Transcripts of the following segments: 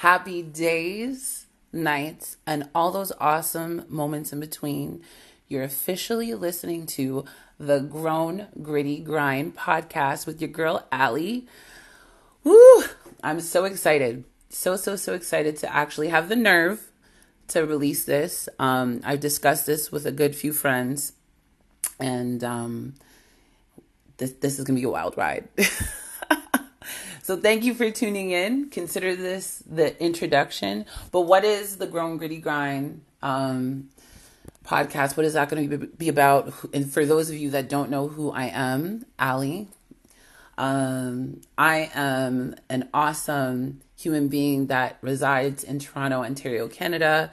happy days, nights, and all those awesome moments in between. You're officially listening to the Grown Gritty Grind podcast with your girl, Ally. Woo! I'm so excited. So, so, so excited to actually have the nerve to release this. Um, I've discussed this with a good few friends, and um, this, this is going to be a wild ride. So thank you for tuning in. Consider this the introduction. But what is the Grown Gritty Grind um, podcast? What is that going to be about? And for those of you that don't know who I am, Ally, um, I am an awesome human being that resides in Toronto, Ontario, Canada,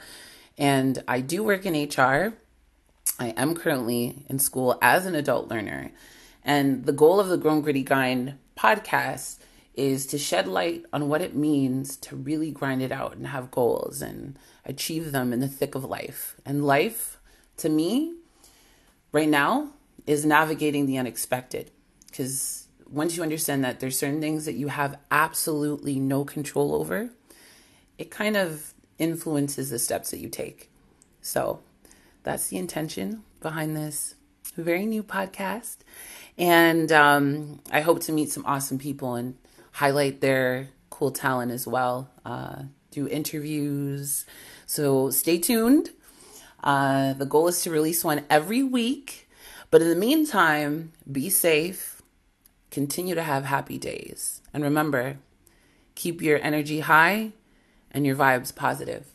and I do work in HR. I am currently in school as an adult learner. And the goal of the Grown Gritty Grind podcast is to shed light on what it means to really grind it out and have goals and achieve them in the thick of life. And life, to me, right now, is navigating the unexpected. Because once you understand that there's certain things that you have absolutely no control over, it kind of influences the steps that you take. So that's the intention behind this very new podcast. And um, I hope to meet some awesome people and highlight their cool talent as well, uh, do interviews. So stay tuned. Uh, the goal is to release one every week. But in the meantime, be safe, continue to have happy days. And remember, keep your energy high and your vibes positive.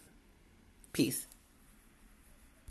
Peace.